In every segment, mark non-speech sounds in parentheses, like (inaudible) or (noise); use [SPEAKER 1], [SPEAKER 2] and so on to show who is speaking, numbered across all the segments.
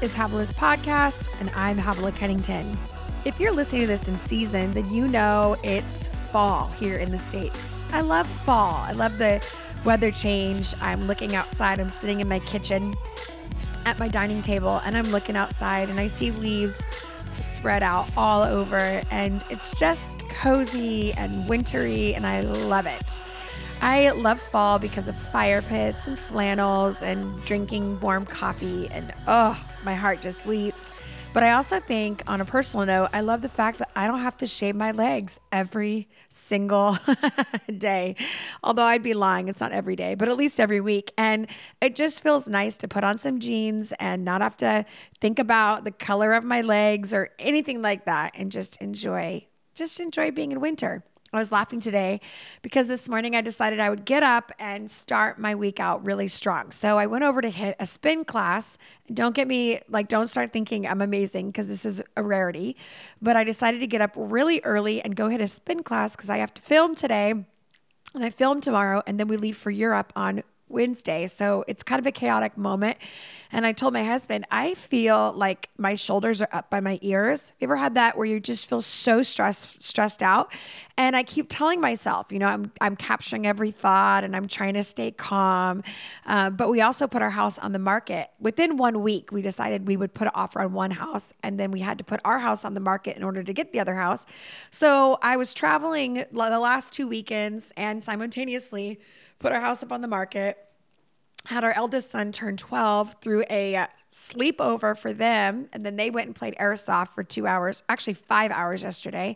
[SPEAKER 1] is Havilah's podcast, and I'm Havilah Cunnington. If you're listening to this in season, then you know it's fall here in the States. I love fall. I love the weather change. I'm looking outside, I'm sitting in my kitchen at my dining table, and I'm looking outside, and I see leaves spread out all over, and it's just cozy and wintry, and I love it. I love fall because of fire pits and flannels and drinking warm coffee, and oh, my heart just leaps. But I also think, on a personal note, I love the fact that I don't have to shave my legs every single (laughs) day. Although I'd be lying, it's not every day, but at least every week. And it just feels nice to put on some jeans and not have to think about the color of my legs or anything like that and just enjoy just enjoy being in winter. I was laughing today because this morning I decided I would get up and start my week out really strong. So I went over to hit a spin class. Don't get me like, don't start thinking I'm amazing because this is a rarity. But I decided to get up really early and go hit a spin class because I have to film today and I film tomorrow. And then we leave for Europe on Wednesday. So it's kind of a chaotic moment. And I told my husband, I feel like my shoulders are up by my ears. You ever had that where you just feel so stressed stressed out? And I keep telling myself, you know, I'm I'm capturing every thought and I'm trying to stay calm. Uh, but we also put our house on the market. Within one week, we decided we would put an offer on one house, and then we had to put our house on the market in order to get the other house. So I was traveling the last two weekends and simultaneously put our house up on the market had our eldest son turn 12 through a sleepover for them and then they went and played airsoft for two hours actually five hours yesterday.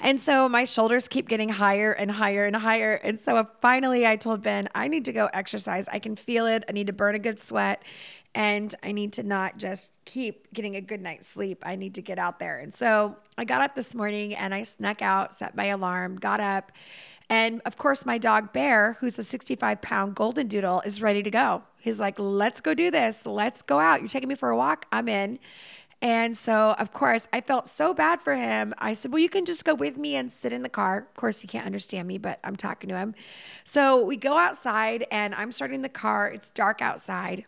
[SPEAKER 1] And so my shoulders keep getting higher and higher and higher. And so finally i told ben i need to go exercise. I can feel it. I need to burn a good sweat and i need to not just keep getting a good night's sleep. I need to get out there. And so i got up this morning and i snuck out set my alarm got up and of course, my dog Bear, who's a 65 pound golden doodle, is ready to go. He's like, let's go do this. Let's go out. You're taking me for a walk? I'm in. And so, of course, I felt so bad for him. I said, Well, you can just go with me and sit in the car. Of course, he can't understand me, but I'm talking to him. So we go outside and I'm starting the car. It's dark outside.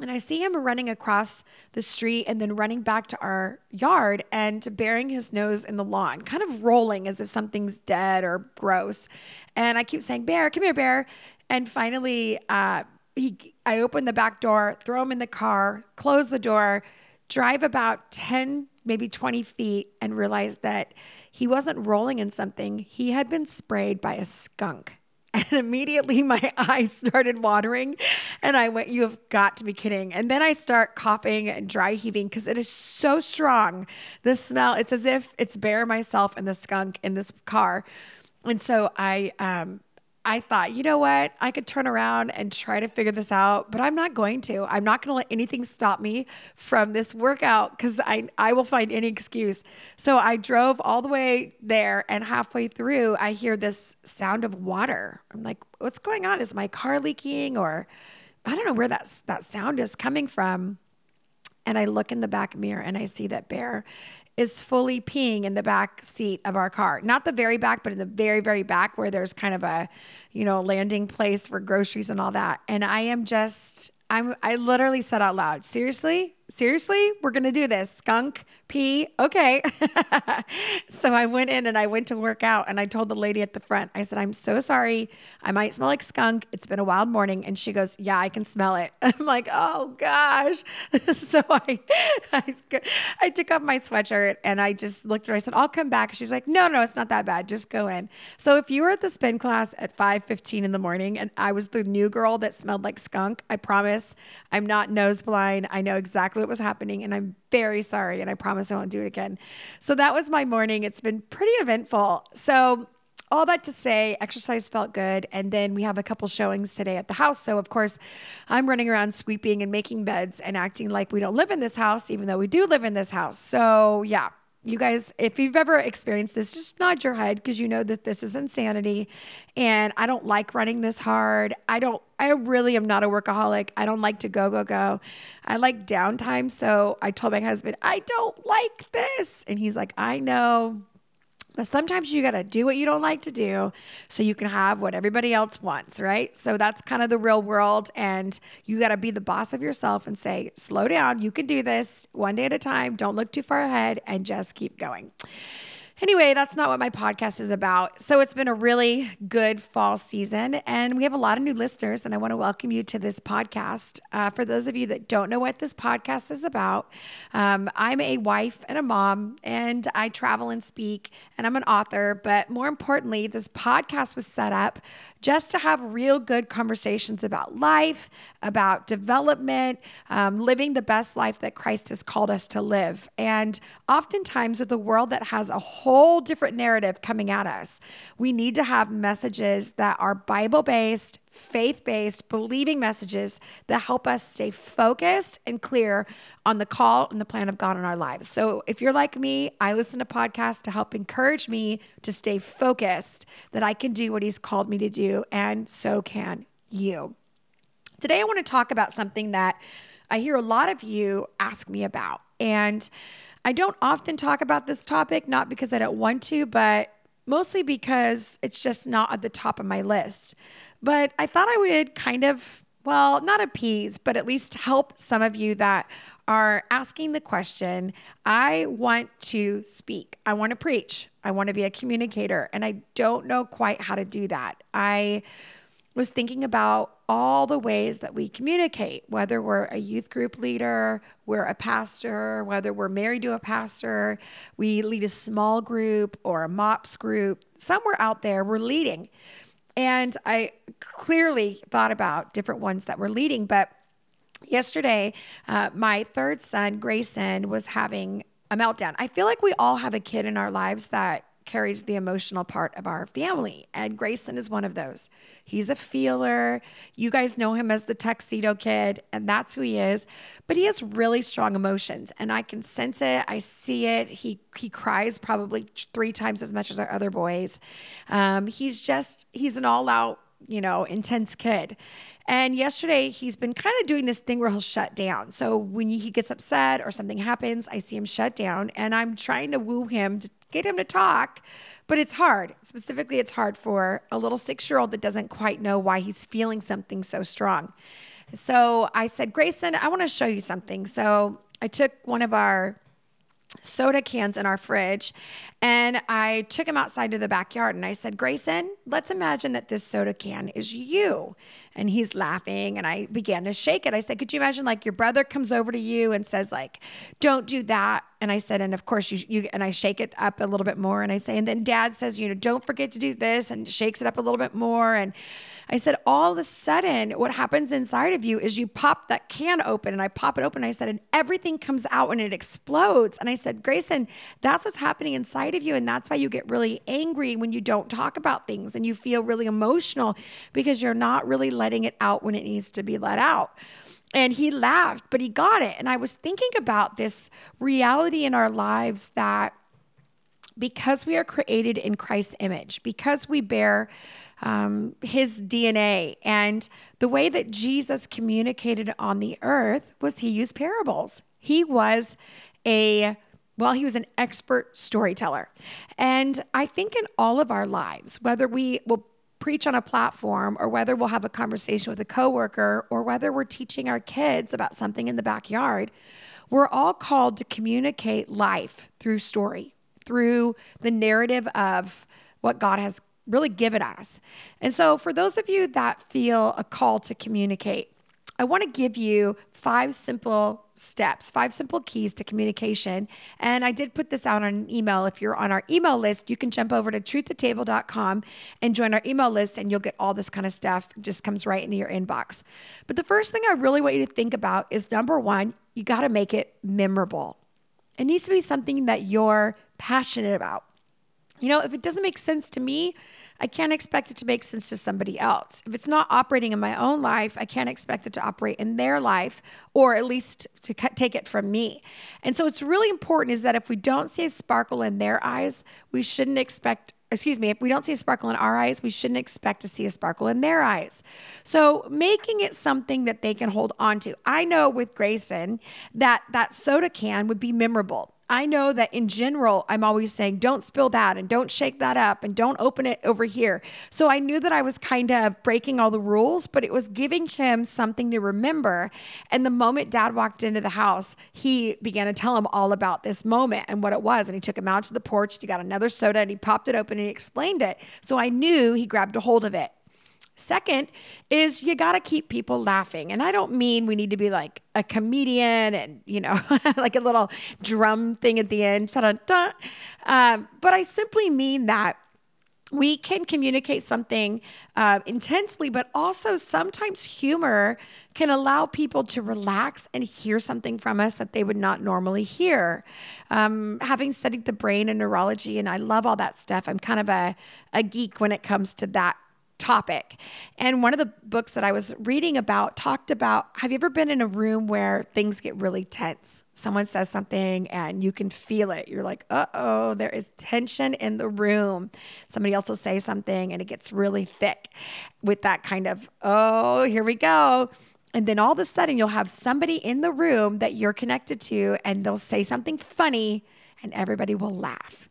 [SPEAKER 1] And I see him running across the street and then running back to our yard and burying his nose in the lawn, kind of rolling as if something's dead or gross. And I keep saying, Bear, come here, Bear. And finally, uh, he, I open the back door, throw him in the car, close the door, drive about 10, maybe 20 feet, and realize that he wasn't rolling in something. He had been sprayed by a skunk. (laughs) And immediately my (laughs) eyes started watering. And I went, You have got to be kidding. And then I start coughing and dry heaving because it is so strong. The smell, it's as if it's Bear, myself, and the skunk in this car. And so I um, I thought, you know what? I could turn around and try to figure this out, but I'm not going to. I'm not going to let anything stop me from this workout because I, I will find any excuse. So I drove all the way there, and halfway through, I hear this sound of water. I'm like, what's going on? Is my car leaking? Or I don't know where that, that sound is coming from. And I look in the back mirror and I see that Bear is fully peeing in the back seat of our car. Not the very back, but in the very, very back where there's kind of a, you know, landing place for groceries and all that. And I am just, I'm, I literally said out loud, seriously? seriously, we're going to do this. Skunk, pee, okay. (laughs) so I went in and I went to work out and I told the lady at the front, I said, I'm so sorry. I might smell like skunk. It's been a wild morning. And she goes, Yeah, I can smell it. (laughs) I'm like, Oh gosh. (laughs) so I, I, I, took off my sweatshirt and I just looked at her. I said, I'll come back. She's like, No, no, it's not that bad. Just go in. So if you were at the spin class at 5:15 in the morning and I was the new girl that smelled like skunk, I promise I'm not nose blind. I know exactly exactly what was happening. And I'm very sorry. And I promise I won't do it again. So that was my morning. It's been pretty eventful. So, all that to say, exercise felt good. And then we have a couple showings today at the house. So, of course, I'm running around sweeping and making beds and acting like we don't live in this house, even though we do live in this house. So, yeah, you guys, if you've ever experienced this, just nod your head because you know that this is insanity. And I don't like running this hard. I don't, I really am not a workaholic. I don't like to go, go, go. I like downtime. So I told my husband, I don't like this. And he's like, I know. But sometimes you got to do what you don't like to do so you can have what everybody else wants, right? So that's kind of the real world. And you got to be the boss of yourself and say, slow down. You can do this one day at a time. Don't look too far ahead and just keep going. Anyway, that's not what my podcast is about. So it's been a really good fall season, and we have a lot of new listeners, and I want to welcome you to this podcast. Uh, for those of you that don't know what this podcast is about, um, I'm a wife and a mom, and I travel and speak, and I'm an author. But more importantly, this podcast was set up just to have real good conversations about life, about development, um, living the best life that Christ has called us to live. And oftentimes, with a world that has a whole different narrative coming at us, we need to have messages that are Bible based, faith based, believing messages that help us stay focused and clear on the call and the plan of God in our lives. So if you're like me, I listen to podcasts to help encourage me to stay focused, that I can do what He's called me to do, and so can you. Today, I want to talk about something that I hear a lot of you ask me about. And I don't often talk about this topic, not because I don't want to, but mostly because it's just not at the top of my list. But I thought I would kind of, well, not appease, but at least help some of you that are asking the question I want to speak, I want to preach, I want to be a communicator, and I don't know quite how to do that. I was thinking about all the ways that we communicate, whether we're a youth group leader, we're a pastor, whether we're married to a pastor, we lead a small group or a MOPS group, somewhere out there we're leading. And I clearly thought about different ones that were leading. But yesterday, uh, my third son, Grayson, was having a meltdown. I feel like we all have a kid in our lives that carries the emotional part of our family. And Grayson is one of those. He's a feeler. You guys know him as the tuxedo kid, and that's who he is. But he has really strong emotions, and I can sense it. I see it. He he cries probably three times as much as our other boys. Um, he's just he's an all out you know intense kid. And yesterday, he's been kind of doing this thing where he'll shut down. So when he gets upset or something happens, I see him shut down, and I'm trying to woo him to get him to talk, but it's hard. Specifically, it's hard for a little six year old that doesn't quite know why he's feeling something so strong. So I said, Grayson, I want to show you something. So I took one of our soda cans in our fridge and I took him outside to the backyard and I said, Grayson, let's imagine that this soda can is you. And he's laughing and I began to shake it. I said, Could you imagine like your brother comes over to you and says, like, don't do that? And I said, and of course you, you and I shake it up a little bit more and I say, and then dad says, you know, don't forget to do this and shakes it up a little bit more. And I said, all of a sudden, what happens inside of you is you pop that can open, and I pop it open. I said, and everything comes out and it explodes. And I said, Grayson, that's what's happening inside of you. And that's why you get really angry when you don't talk about things and you feel really emotional because you're not really letting it out when it needs to be let out. And he laughed, but he got it. And I was thinking about this reality in our lives that because we are created in Christ's image, because we bear um, his DNA, and the way that Jesus communicated on the earth was he used parables. He was a well, he was an expert storyteller. And I think in all of our lives, whether we will preach on a platform or whether we'll have a conversation with a coworker or whether we're teaching our kids about something in the backyard, we're all called to communicate life through story, through the narrative of what God has really given us. And so, for those of you that feel a call to communicate, I want to give you five simple steps, five simple keys to communication. And I did put this out on an email. If you're on our email list, you can jump over to truthtotable.com and join our email list, and you'll get all this kind of stuff. It just comes right into your inbox. But the first thing I really want you to think about is number one, you got to make it memorable. It needs to be something that you're passionate about. You know, if it doesn't make sense to me, I can't expect it to make sense to somebody else. If it's not operating in my own life, I can't expect it to operate in their life or at least to take it from me. And so it's really important is that if we don't see a sparkle in their eyes, we shouldn't expect excuse me, if we don't see a sparkle in our eyes, we shouldn't expect to see a sparkle in their eyes. So making it something that they can hold on to. I know with Grayson that that soda can would be memorable. I know that in general, I'm always saying, don't spill that and don't shake that up and don't open it over here. So I knew that I was kind of breaking all the rules, but it was giving him something to remember. And the moment dad walked into the house, he began to tell him all about this moment and what it was. And he took him out to the porch, he got another soda and he popped it open and he explained it. So I knew he grabbed a hold of it. Second is you got to keep people laughing. And I don't mean we need to be like a comedian and, you know, (laughs) like a little drum thing at the end. Um, but I simply mean that we can communicate something uh, intensely, but also sometimes humor can allow people to relax and hear something from us that they would not normally hear. Um, having studied the brain and neurology, and I love all that stuff, I'm kind of a, a geek when it comes to that topic. And one of the books that I was reading about talked about have you ever been in a room where things get really tense? Someone says something and you can feel it. You're like, uh oh, there is tension in the room. Somebody else will say something and it gets really thick with that kind of, oh, here we go. And then all of a sudden, you'll have somebody in the room that you're connected to, and they'll say something funny, and everybody will laugh.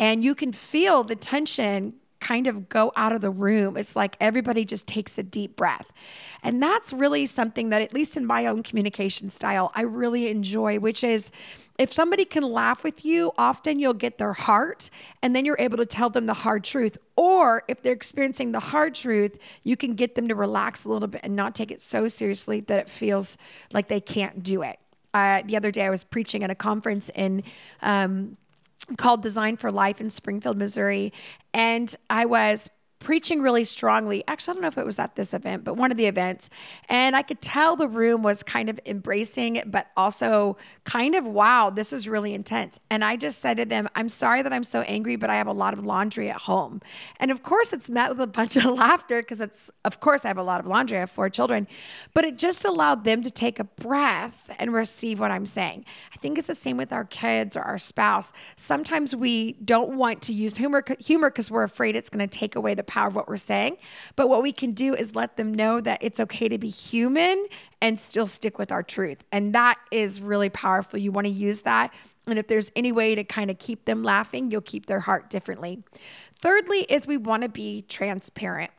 [SPEAKER 1] And you can feel the tension kind of go out of the room. It's like everybody just takes a deep breath. And that's really something that, at least in my own communication style, I really enjoy, which is if somebody can laugh with you, often you'll get their heart and then you're able to tell them the hard truth. Or if they're experiencing the hard truth, you can get them to relax a little bit and not take it so seriously that it feels like they can't do it. Uh, the other day, I was preaching at a conference in um, called Design for Life in Springfield, Missouri. And I was preaching really strongly. Actually, I don't know if it was at this event, but one of the events. And I could tell the room was kind of embracing but also kind of, wow, this is really intense. And I just said to them, I'm sorry that I'm so angry, but I have a lot of laundry at home. And of course, it's met with a bunch of (laughs) laughter because it's, of course, I have a lot of laundry. I have four children, but it just allowed them to take a breath and receive what I'm saying. I think it's the same with our kids or our spouse. Sometimes we don't want to use humor humor because we're afraid it's going to take away the power of what we're saying. But what we can do is let them know that it's okay to be human and still stick with our truth. And that is really powerful. You want to use that. And if there's any way to kind of keep them laughing, you'll keep their heart differently. Thirdly, is we want to be transparent.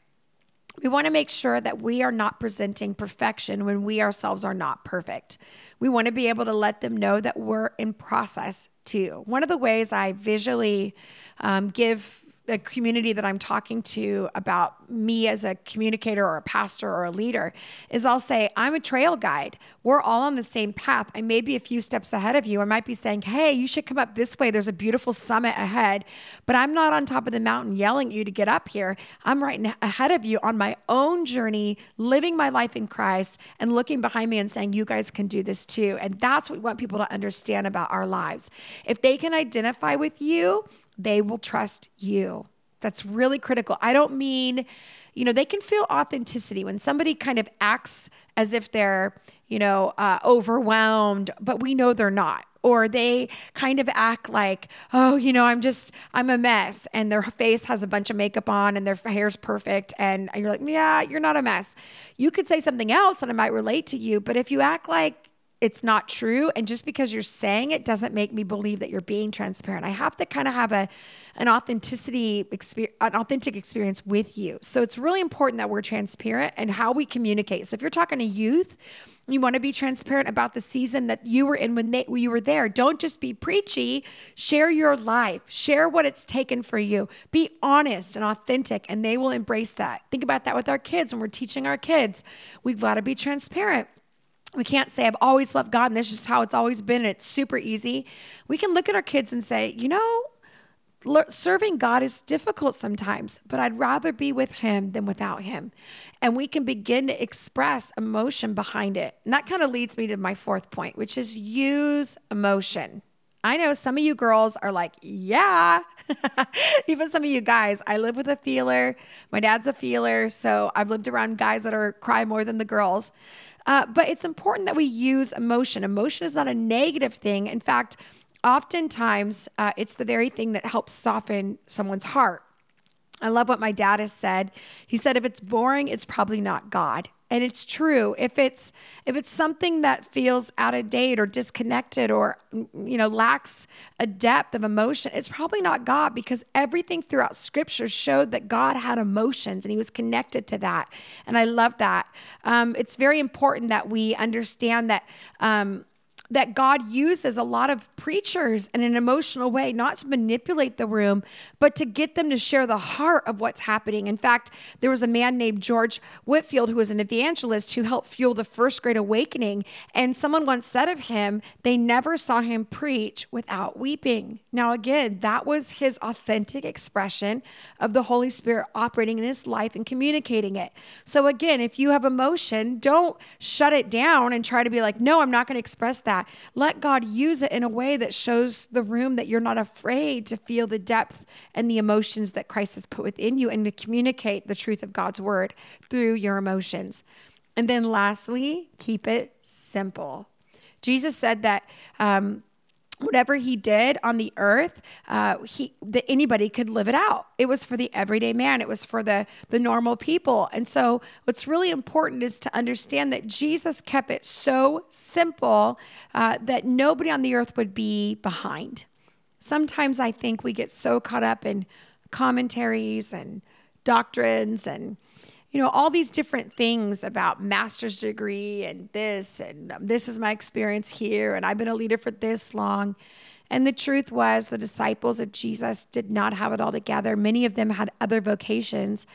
[SPEAKER 1] We want to make sure that we are not presenting perfection when we ourselves are not perfect. We want to be able to let them know that we're in process too. One of the ways I visually um, give the community that I'm talking to about me as a communicator or a pastor or a leader is I'll say, I'm a trail guide. We're all on the same path. I may be a few steps ahead of you. I might be saying, hey, you should come up this way. There's a beautiful summit ahead, but I'm not on top of the mountain yelling at you to get up here. I'm right ahead of you on my own journey, living my life in Christ and looking behind me and saying, you guys can do this too. And that's what we want people to understand about our lives. If they can identify with you, they will trust you. That's really critical. I don't mean, you know, they can feel authenticity when somebody kind of acts as if they're, you know, uh, overwhelmed, but we know they're not. Or they kind of act like, oh, you know, I'm just, I'm a mess. And their face has a bunch of makeup on and their hair's perfect. And you're like, yeah, you're not a mess. You could say something else and it might relate to you. But if you act like it's not true. And just because you're saying it doesn't make me believe that you're being transparent. I have to kind of have a an authenticity an authentic experience with you. So it's really important that we're transparent and how we communicate. So if you're talking to youth you want to be transparent about the season that you were in when, they, when you were there. Don't just be preachy. Share your life. Share what it's taken for you. Be honest and authentic and they will embrace that. Think about that with our kids when we're teaching our kids. We've got to be transparent we can't say, I've always loved God and this is just how it's always been and it's super easy. We can look at our kids and say, you know, serving God is difficult sometimes, but I'd rather be with Him than without Him. And we can begin to express emotion behind it. And that kind of leads me to my fourth point, which is use emotion. I know some of you girls are like, yeah. (laughs) Even some of you guys, I live with a feeler. My dad's a feeler. So I've lived around guys that are cry more than the girls. Uh, but it's important that we use emotion. Emotion is not a negative thing. In fact, oftentimes uh, it's the very thing that helps soften someone's heart. I love what my dad has said. He said, if it's boring, it's probably not God. And it's true if it's if it's something that feels out of date or disconnected or you know lacks a depth of emotion it's probably not god because everything throughout scripture showed that god had emotions and he was connected to that. And i love that. Um, it's very important that we understand that um, that God uses a lot of preachers in an emotional way, not to manipulate the room, but to get them to share the heart of what's happening. In fact, there was a man named George Whitefield who was an evangelist who helped fuel the first great awakening. And someone once said of him, they never saw him preach without weeping. Now, again, that was his authentic expression of the Holy Spirit operating in his life and communicating it. So, again, if you have emotion, don't shut it down and try to be like, no, I'm not going to express that that. Let God use it in a way that shows the room that you're not afraid to feel the depth and the emotions that Christ has put within you and to communicate the truth of God's word through your emotions. And then lastly, keep it simple. Jesus said that um, whatever he did on the earth, uh, he that anybody could live it out. It was for the everyday man. It was for the the normal people. And so, what's really important is to understand that Jesus kept it so simple uh, that nobody on the earth would be behind. Sometimes I think we get so caught up in commentaries and doctrines and you know, all these different things about master's degree and this, and um, this is my experience here, and I've been a leader for this long. And the truth was, the disciples of Jesus did not have it all together. Many of them had other vocations,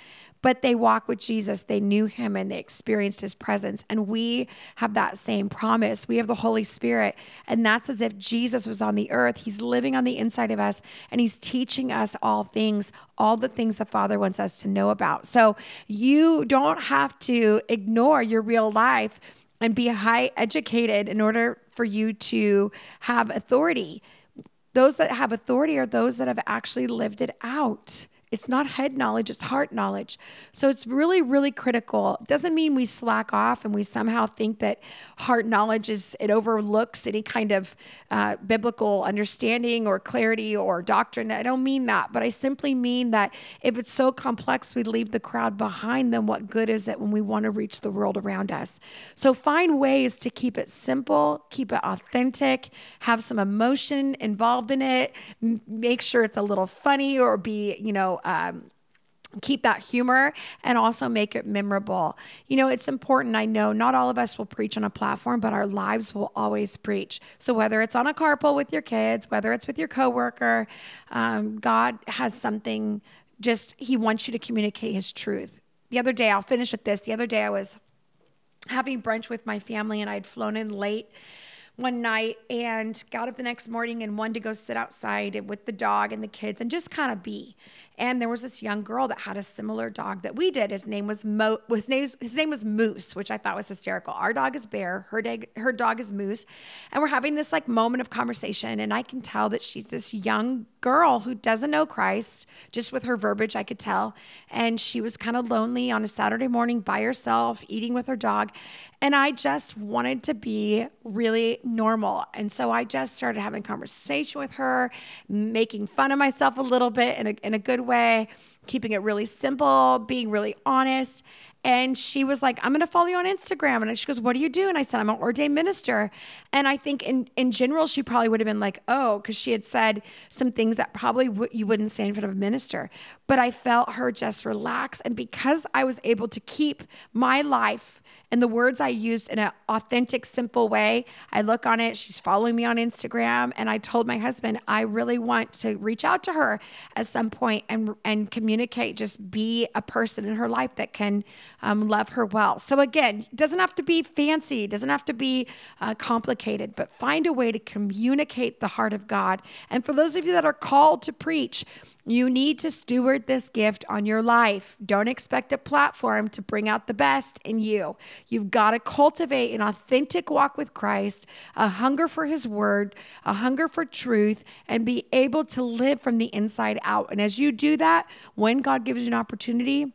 [SPEAKER 1] but they walked with Jesus. They knew him and they experienced his presence. And we have that same promise. We have the Holy Spirit. And that's as if Jesus was on the earth. He's living on the inside of us and he's teaching us all things, all the things the Father wants us to know about. So you don't have to ignore your real life and be high educated in order for you to have authority. Those that have authority are those that have actually lived it out. It's not head knowledge, it's heart knowledge. So it's really, really critical. It doesn't mean we slack off and we somehow think that heart knowledge is, it overlooks any kind of uh, biblical understanding or clarity or doctrine. I don't mean that, but I simply mean that if it's so complex, we leave the crowd behind, then what good is it when we want to reach the world around us? So find ways to keep it simple, keep it authentic, have some emotion involved in it, make sure it's a little funny or be, you know, um, keep that humor and also make it memorable. You know, it's important. I know not all of us will preach on a platform, but our lives will always preach. So whether it's on a carpool with your kids, whether it's with your coworker, um, God has something. Just He wants you to communicate His truth. The other day, I'll finish with this. The other day, I was having brunch with my family, and I'd flown in late one night and got up the next morning and wanted to go sit outside with the dog and the kids and just kind of be. And there was this young girl that had a similar dog that we did. His name was Mo. His name, his name was Moose, which I thought was hysterical. Our dog is Bear. Her dog, her dog is Moose, and we're having this like moment of conversation. And I can tell that she's this young girl who doesn't know Christ. Just with her verbiage, I could tell. And she was kind of lonely on a Saturday morning by herself, eating with her dog. And I just wanted to be really normal. And so I just started having conversation with her, making fun of myself a little bit in a, in a good way, keeping it really simple, being really honest. And she was like, I'm going to follow you on Instagram. And she goes, What do you do? And I said, I'm an ordained minister. And I think in, in general, she probably would have been like, Oh, because she had said some things that probably w- you wouldn't say in front of a minister. But I felt her just relax. And because I was able to keep my life and the words I used in an authentic, simple way. I look on it, she's following me on Instagram, and I told my husband, I really want to reach out to her at some point and, and communicate, just be a person in her life that can um, love her well. So, again, it doesn't have to be fancy, doesn't have to be uh, complicated, but find a way to communicate the heart of God. And for those of you that are called to preach, you need to steward this gift on your life. Don't expect a platform to bring out the best in you. You've got to cultivate an authentic walk with Christ, a hunger for his word, a hunger for truth, and be able to live from the inside out. And as you do that, when God gives you an opportunity,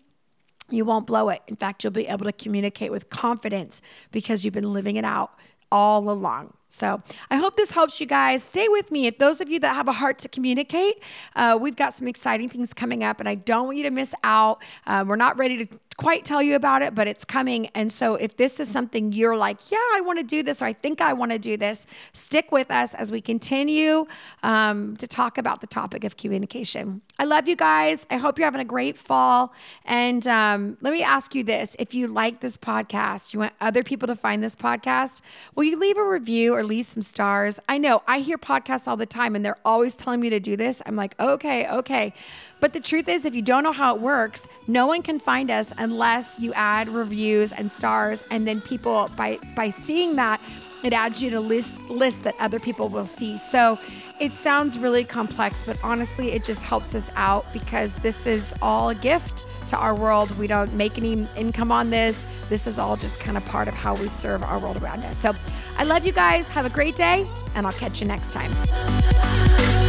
[SPEAKER 1] you won't blow it. In fact, you'll be able to communicate with confidence because you've been living it out all along. So I hope this helps you guys. Stay with me. If those of you that have a heart to communicate, uh, we've got some exciting things coming up, and I don't want you to miss out. Uh, we're not ready to quite tell you about it, but it's coming. And so if this is something you're like, yeah, I want to do this, or I think I want to do this, stick with us as we continue um, to talk about the topic of communication. I love you guys. I hope you're having a great fall. And um, let me ask you this if you like this podcast, you want other people to find this podcast, will you leave a review or leave some stars? I know I hear podcasts all the time and they're always telling me to do this. I'm like, okay, okay. But the truth is, if you don't know how it works, no one can find us unless you add reviews and stars. And then people, by by seeing that, it adds you to list list that other people will see. So it sounds really complex, but honestly, it just helps us out because this is all a gift to our world. We don't make any income on this. This is all just kind of part of how we serve our world around us. So I love you guys. Have a great day, and I'll catch you next time.